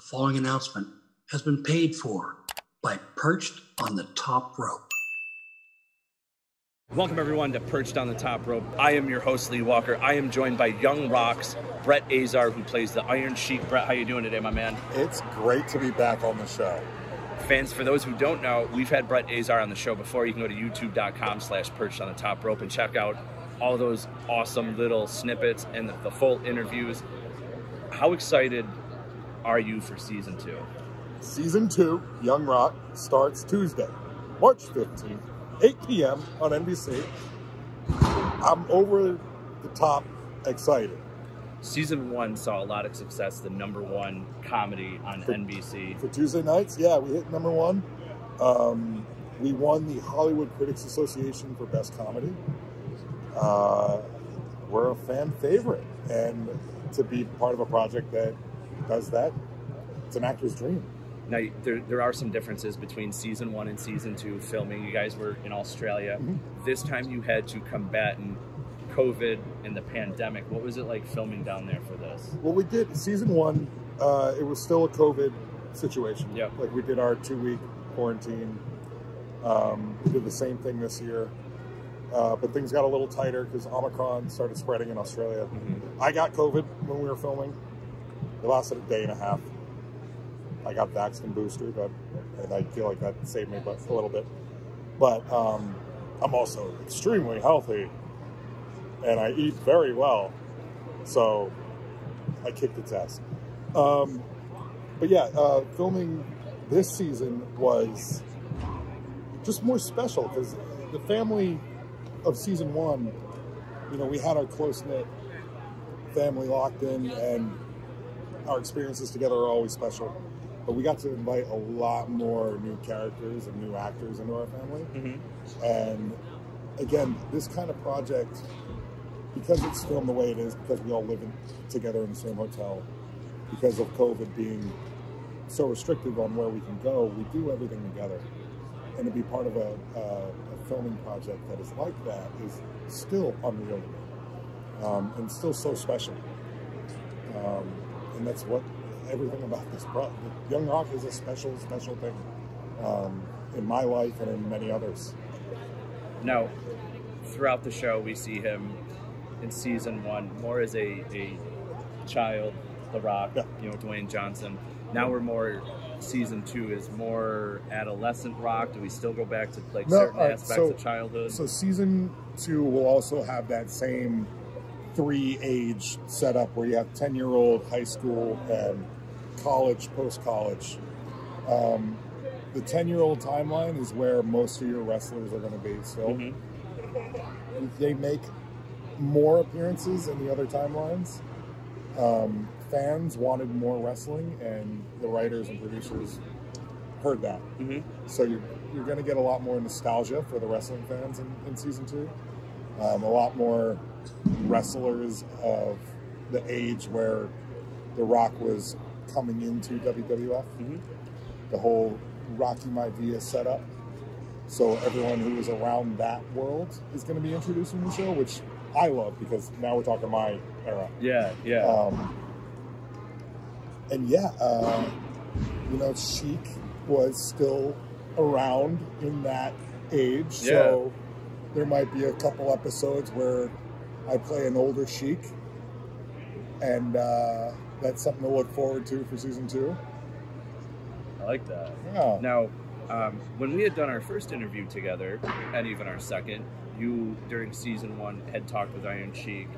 The following announcement has been paid for by Perched on the Top Rope. Welcome everyone to Perched on the Top Rope. I am your host Lee Walker. I am joined by Young Rock's Brett Azar, who plays the Iron Sheik. Brett, how you doing today, my man? It's great to be back on the show. Fans, for those who don't know, we've had Brett Azar on the show before. You can go to youtube.com slash perched on the top rope and check out all those awesome little snippets and the, the full interviews. How excited are you for season two? Season two, Young Rock, starts Tuesday, March 15th, 8 p.m. on NBC. I'm over the top excited. Season one saw a lot of success, the number one comedy on For- NBC. For Tuesday nights, yeah, we hit number one. Um, we won the Hollywood Critics Association for Best Comedy. Uh, we're a fan favorite, and to be part of a project that does that, it's an actor's dream. Now, there, there are some differences between season one and season two filming. You guys were in Australia. Mhm. This time you had to combat in COVID and the pandemic. What was it like filming down there for this? Well, we did season one. Uh, it was still a COVID situation. Yep. Like we did our two week quarantine. Um, we did the same thing this year, uh, but things got a little tighter because Omicron started spreading in Australia. I got COVID when we were filming. It lasted a day and a half. I got vaxxed and boosted, but, and I feel like that saved me but a little bit. But um, I'm also extremely healthy, and I eat very well, so I kicked its ass. Um, but yeah, uh, filming this season was just more special because the family of season one, you know, we had our close knit family locked in, and our experiences together are always special. But we got to invite a lot more new characters and new actors into our family. Mm-hmm. And again, this kind of project, because it's filmed the way it is, because we all live in, together in the same hotel, because of COVID being so restrictive on where we can go, we do everything together. And to be part of a, a, a filming project that is like that is still unreal to me, um, and still so special. Um, and that's what everything about this project. Young Rock is a special, special thing um, in my life and in many others. Now, throughout the show, we see him in season one more as a, a child, The Rock, Yeah. you know, Dwayne Johnson. Now we're more, season two is more adolescent Rock. Do we still go back to like No, certain right, aspects so- of childhood? So season two will also have that same three age setup where you have 10 year old high school and college, post college. Um, the 10 year old timeline is where most of your wrestlers are going to be still. Mhm. They make more appearances in the other timelines. Um, fans wanted more wrestling, and the writers and producers heard that. Mhm. So you're, you're going to get a lot more nostalgia for the wrestling fans in, in season two. Um, a lot more wrestlers of the age where The Rock was coming into WWF. Mhm. The whole Rocky Maivia setup. So everyone who was around that world is going to be introduced in the show, which I love because now we're talking my era. Yeah, yeah. Um, and yeah, uh, you know, Sheik was still around in that age, so there might be a couple episodes where I play an older Sheik, and uh, that's something to look forward to for season two. I like that. Yeah, Now, um, when we had done our first interview together, and even our second, you during season one had talked with Iron Sheik,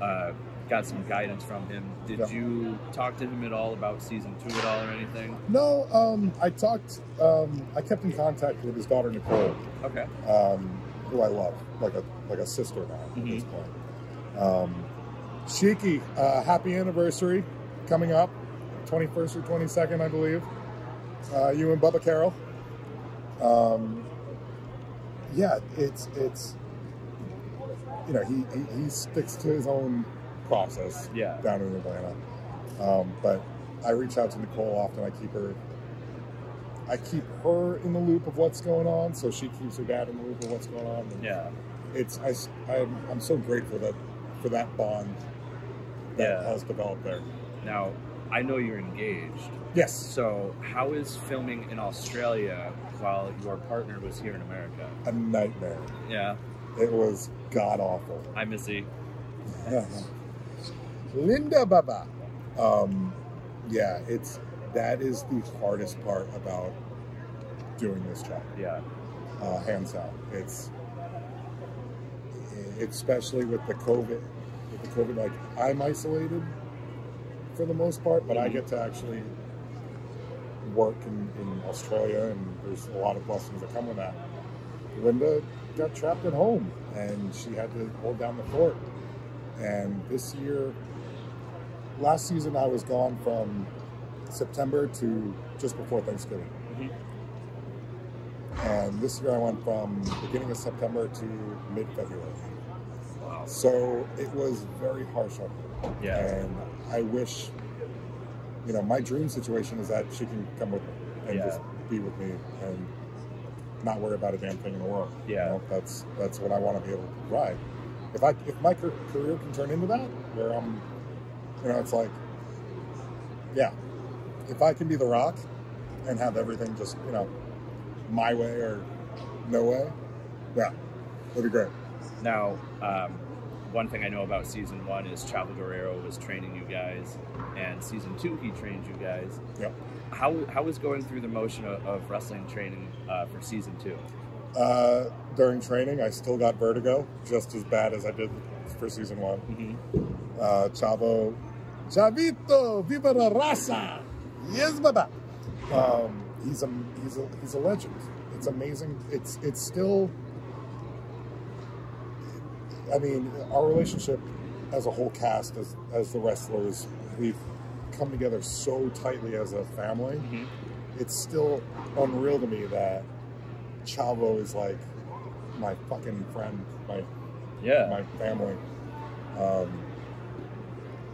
uh, got some guidance from him. Did Yeah. you talk to him at all about season two at all or anything? no, um, I talked. Um, I kept in contact with his daughter Nicole. Okay. um, who I love, like a like a sister now at this Mhm. point. Um, Shiki, uh, happy anniversary coming up, twenty first or twenty second, I believe. Uh, you and Bubba Carroll. Um, yeah, it's it's you know he, he he sticks to his own process Yeah. down in Atlanta, um, but I reach out to Nicole often. I keep her I keep her in the loop of what's going on, so she keeps her dad in the loop of what's going on. And Yeah. it's I, am I'm so grateful that for that bond that Yeah. has developed there. Now, I know you're engaged. Yes. So how is filming in Australia while your partner was here in America? A nightmare. Yeah, It was god awful. hi Missy. Yeah. Linda Baba. Um, yeah, it's that is the hardest part about doing this job. Yeah, uh, hands down. It's especially with the COVID. With the COVID, like I'm isolated for the most part, but I get to actually work in, in Australia, and there's a lot of blessings that come with that. Linda got trapped at home, and she had to hold down the fort. And this year, last season, I was gone from September to just before Thanksgiving. Mhm. And this year I went from beginning of September to mid February. wow. So it was very harsh on her. Yeah, And I wish, you know, my dream situation is that she can come with me and Yeah. just be with me and not worry about a damn thing in the world. You Yeah. know, that's that's what I want to be able to provide. If I if my career can turn into that, where I'm, you know, it's like, yeah, if I can be the rock and have everything just you know, my way or no way, yeah, that'd be great. Now, um, one thing I know about season one is Chavo Guerrero was training you guys, and season two he trained you guys. Yep. How how was going through the motion of, of wrestling training uh, for season two? Uh, during training, I still got vertigo, just as bad as I did for season one. Mm-hmm. Uh, Chavo, Chavito, viva la raza, yes, baba. Um, he's a he's a he's a legend. It's amazing. It's it's still. I mean, our relationship as a whole cast, as as the wrestlers, we've come together so tightly as a family. Mhm. It's still unreal to me that Chavo is like my fucking friend, my Yeah. my family. Um,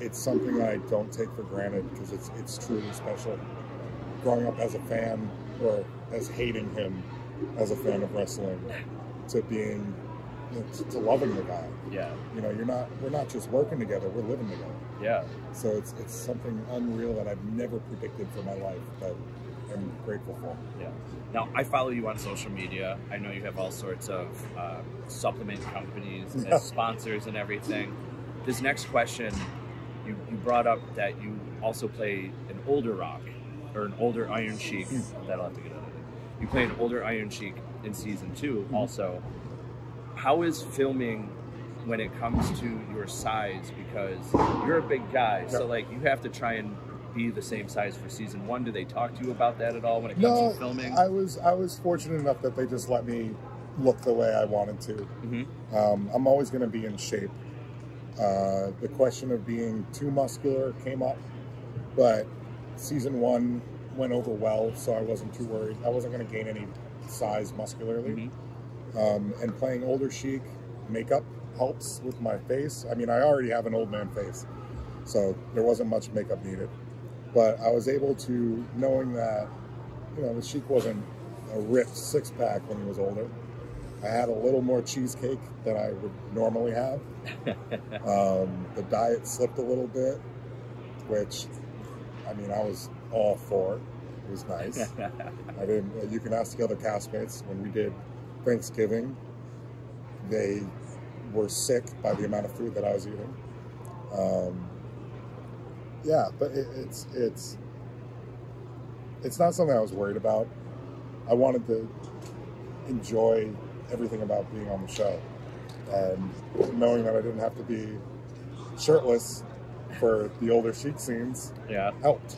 it's something I don't take for granted because it's it's truly special. Growing up as a fan or as hating him as a fan of wrestling to being you know, to, to loving the guy. yeah. You know, you're not we're not just working together, we're living together. Yeah. So it's it's something unreal that I've never predicted for my life that I'm grateful for. Yeah. Now, I follow you on social media. I know you have all sorts of uh, supplement companies as sponsors and everything. This next question, you, you brought up that you also play an older rock or an older Iron Sheik. That'll have to get edited. You play an older Iron Sheik in season 2 also. How is filming when it comes to your size? Because you're a big guy, so like you have to try and be the same size for season one. Do they talk to you about that at all when it comes No, to filming? I was I was fortunate enough that they just let me look the way I wanted to. Mhm. Um, I'm always going to be in shape. Uh, the question of being too muscular came up, but season one went over well, so I wasn't too worried. I wasn't going to gain any size muscularly. Mhm. Um, and playing older Sheik makeup helps with my face. I mean, I already have an old man face, so there wasn't much makeup needed. But I was able to, knowing that, you know, the Sheik wasn't a ripped six pack when he was older. I had a little more cheesecake than I would normally have. um, the diet slipped a little bit, which, I mean, I was all for. It It was nice. I didn't. You can ask the other castmates when we did Thanksgiving. They were sick by the amount of food that I was eating. Um, yeah, but it, it's it's it's not something I was worried about. I wanted to enjoy everything about being on the show, knowing that I didn't have to be shirtless for the older Sheik scenes yeah. helped.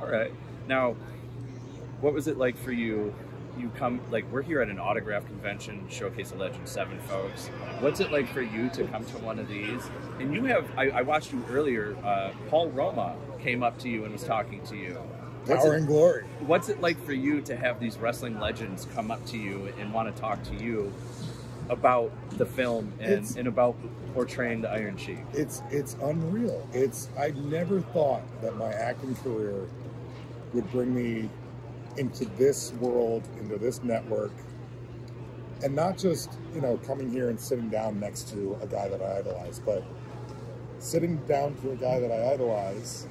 All right. Now, what was it like for you? You come like we're here at an autograph convention, Showcase of Legend Seven, folks. What's it like for you to come to one of these? And you have I, I watched you earlier. Uh, Paul Roma came up to you and was talking to you. What's Power it, and glory. what's it like for you to have these wrestling legends come up to you and want to talk to you about the film and, and about portraying the Iron Sheik? it's it's unreal. It's I never thought that my acting career would bring me into this world, into this network, and not just you know coming here and sitting down next to a guy that I idolize, but sitting down to a guy that I idolize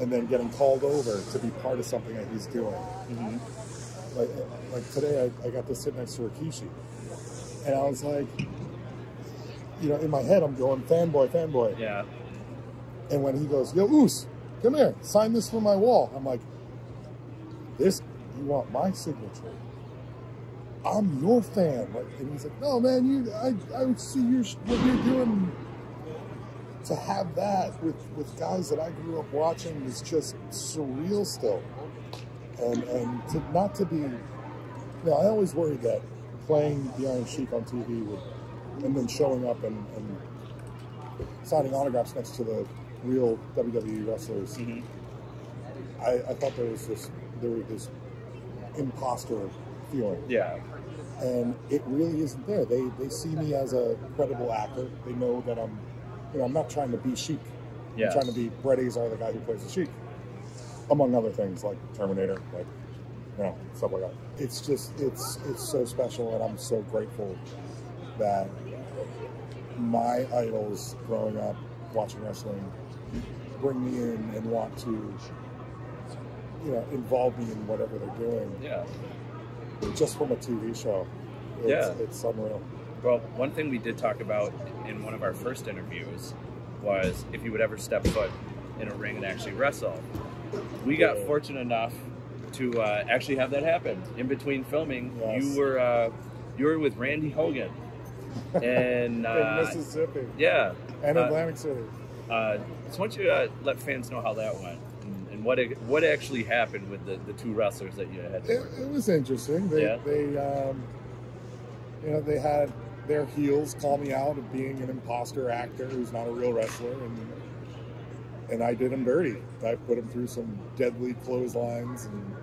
and then getting called over to be part of something that he's doing. Mm-hmm. Like, like today, I, I got to sit next to Rikishi, and I was like, you know, in my head, I'm going fanboy, fanboy. Yeah. And when he goes, Yo, Oos, come here, sign this for my wall. I'm like, this, you want my signature? I'm your fan. Like, and he's like, no, man, you, I, I would see your, what you're doing. To have that with, with guys that I grew up watching is just surreal still. And, and to not to be, you know, I always worried that playing the Iron Sheik on TV would, and then showing up and, and signing autographs next to the real WWE wrestlers. Mm-hmm. I, I thought there was this there was this imposter feeling, Yeah. and it really isn't there. They they see me as a credible actor. They know that I'm, you know, I'm not trying to be Sheik. Yeah. I'm trying to be Brett Azar, the guy who plays the Sheik, among other things like Terminator, like you know stuff like that. It's just it's it's so special, and I'm so grateful that my idols growing up watching wrestling bring me in and want to you know involve me in whatever they're doing Yeah. just from a TV show. It's, Yeah. it's unreal. Well, one thing we did talk about in one of our first interviews was if you would ever step foot in a ring and actually wrestle. We got fortunate enough to uh, actually have that happen. In between filming, Yes. you were uh, you were with Randy Hogan, and uh, in Mississippi yeah, and uh, Atlantic City. uh, so why don't you uh, let fans know how that went and, and what it, what actually happened with the, the two wrestlers that you had? It, it was interesting. They, Yeah. they, um, you know, they had their heels call me out of being an imposter actor who's not a real wrestler, and and I did him dirty. I put him through some deadly clotheslines, and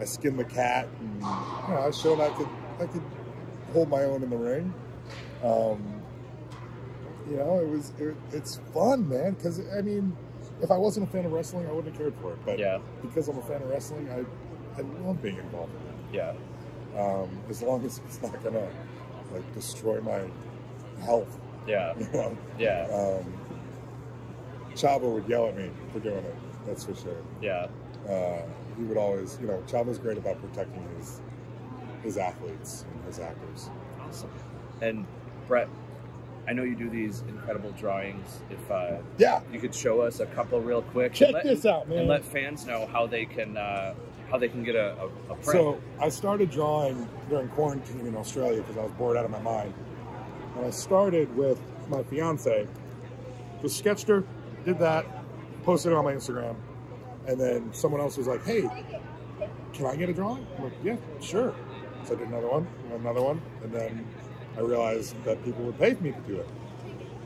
I skinned the cat, and you know, I showed I could I could hold my own in the ring. Um, you know, it was it, it's fun, man. Because I mean, if I wasn't a fan of wrestling, I wouldn't have cared for it. But Yeah, because I'm a fan of wrestling, I I love being involved in it. yeah. Um, as long as it's not gonna like destroy my health, yeah, you know. yeah, Um, Chavo would yell at me for doing it. That's for sure. yeah. Uh, he would always, you know, Chavo's great about protecting his his athletes and his actors. Awesome. And Brett, I know you do these incredible drawings. If uh, Yeah, you could show us a couple real quick, check let, this out, man. and let fans know how they can uh, how they can get a, a, a print. So I started drawing during quarantine in Australia because I was bored out of my mind. And I started with my fiance. Just sketched her, did that, posted it on my Instagram, and then someone else was like, "Hey, can I get a drawing?" I'm like, "Yeah, sure." So I did another one, another one, and then I realized that people would pay me to do it.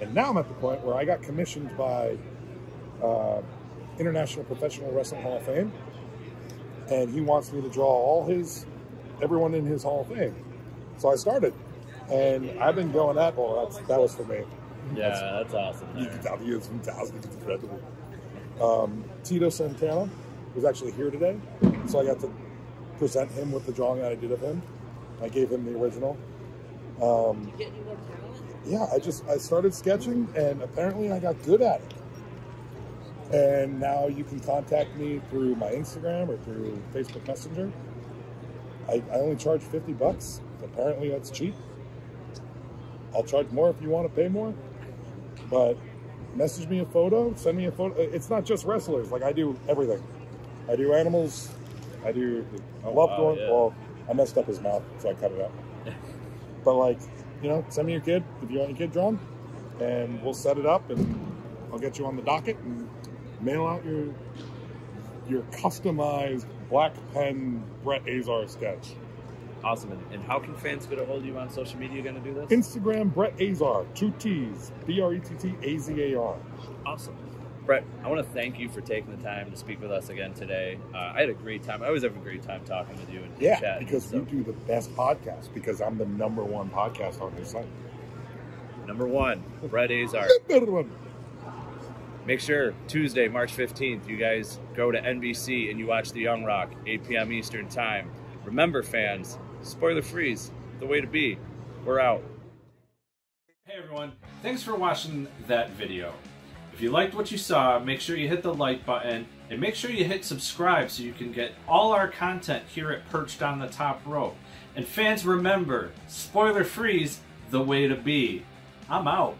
And now I'm at the point where I got commissioned by uh, International Professional Wrestling Hall of Fame and he wants me to draw all his everyone in his Hall of Fame. So I started, and I've been going at. Well, that's that was for me. yeah, that's awesome. You can tell he is fantastic. It's incredible. Um, Tito Santana was actually here today, so I got to present him with the drawing that I did of him. I gave him the original. Um, yeah, I just I started sketching, and apparently I got good at it. And now you can contact me through my Instagram or through Facebook Messenger. I, I only charge 50 bucks. Apparently that's cheap. I'll charge more if you want to pay more. But message me a photo, send me a photo. It's not just wrestlers. Like I do everything. I do animals. I do Oh, loved wow, one. yeah. Well, I messed up his mouth, so I cut it out. but like, you know, send me your kid if you want your kid drawn, and we'll set it up, and I'll get you on the docket and mail out your your customized black pen Brett Azar sketch. Awesome. And, and how can fans get a hold of you on social media? Going to do this? Instagram Brett Azar, two T's, B R E T T A Z A R. Awesome. Brett, I want to thank you for taking the time to speak with us again today. Uh, I had a great time. I always have a great time talking with you and Yeah, because So, we do the best podcast because I'm the number one podcast on this site. number one, Brett Azar. Number one. Make sure Tuesday, March 15th, you guys go to NBC and you watch The Young Rock, 8 p.m. Eastern Time. Remember, fans, spoiler freeze, the way to be. We're out. Hey everyone, thanks for watching that video. If you liked what you saw, make sure you hit the like button And make sure you hit subscribe so you can get all our content here at Perched on the Top Rope. And fans, remember, spoiler freeze the way to be. I'm out.